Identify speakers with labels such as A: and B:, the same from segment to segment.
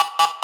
A: Ha ha ha.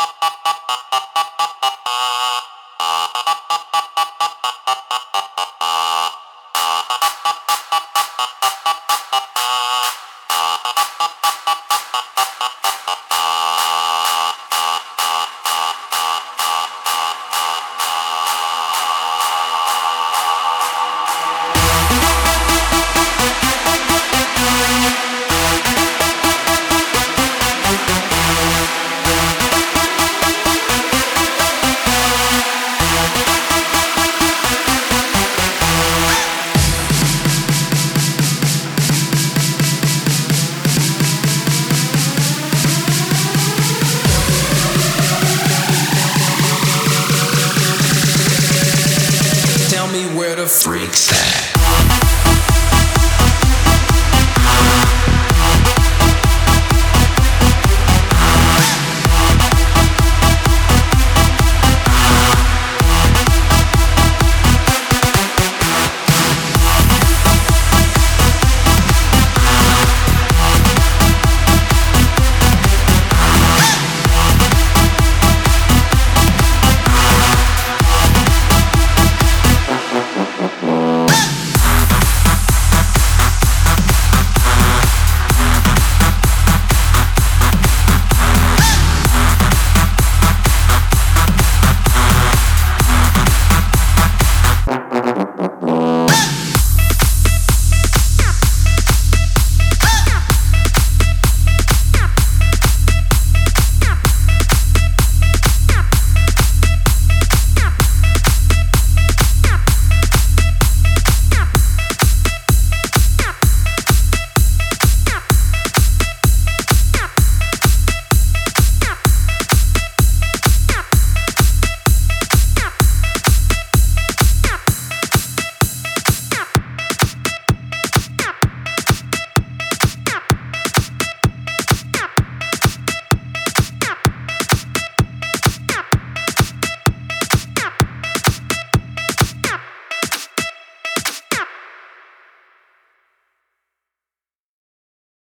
A: me where the freaks at.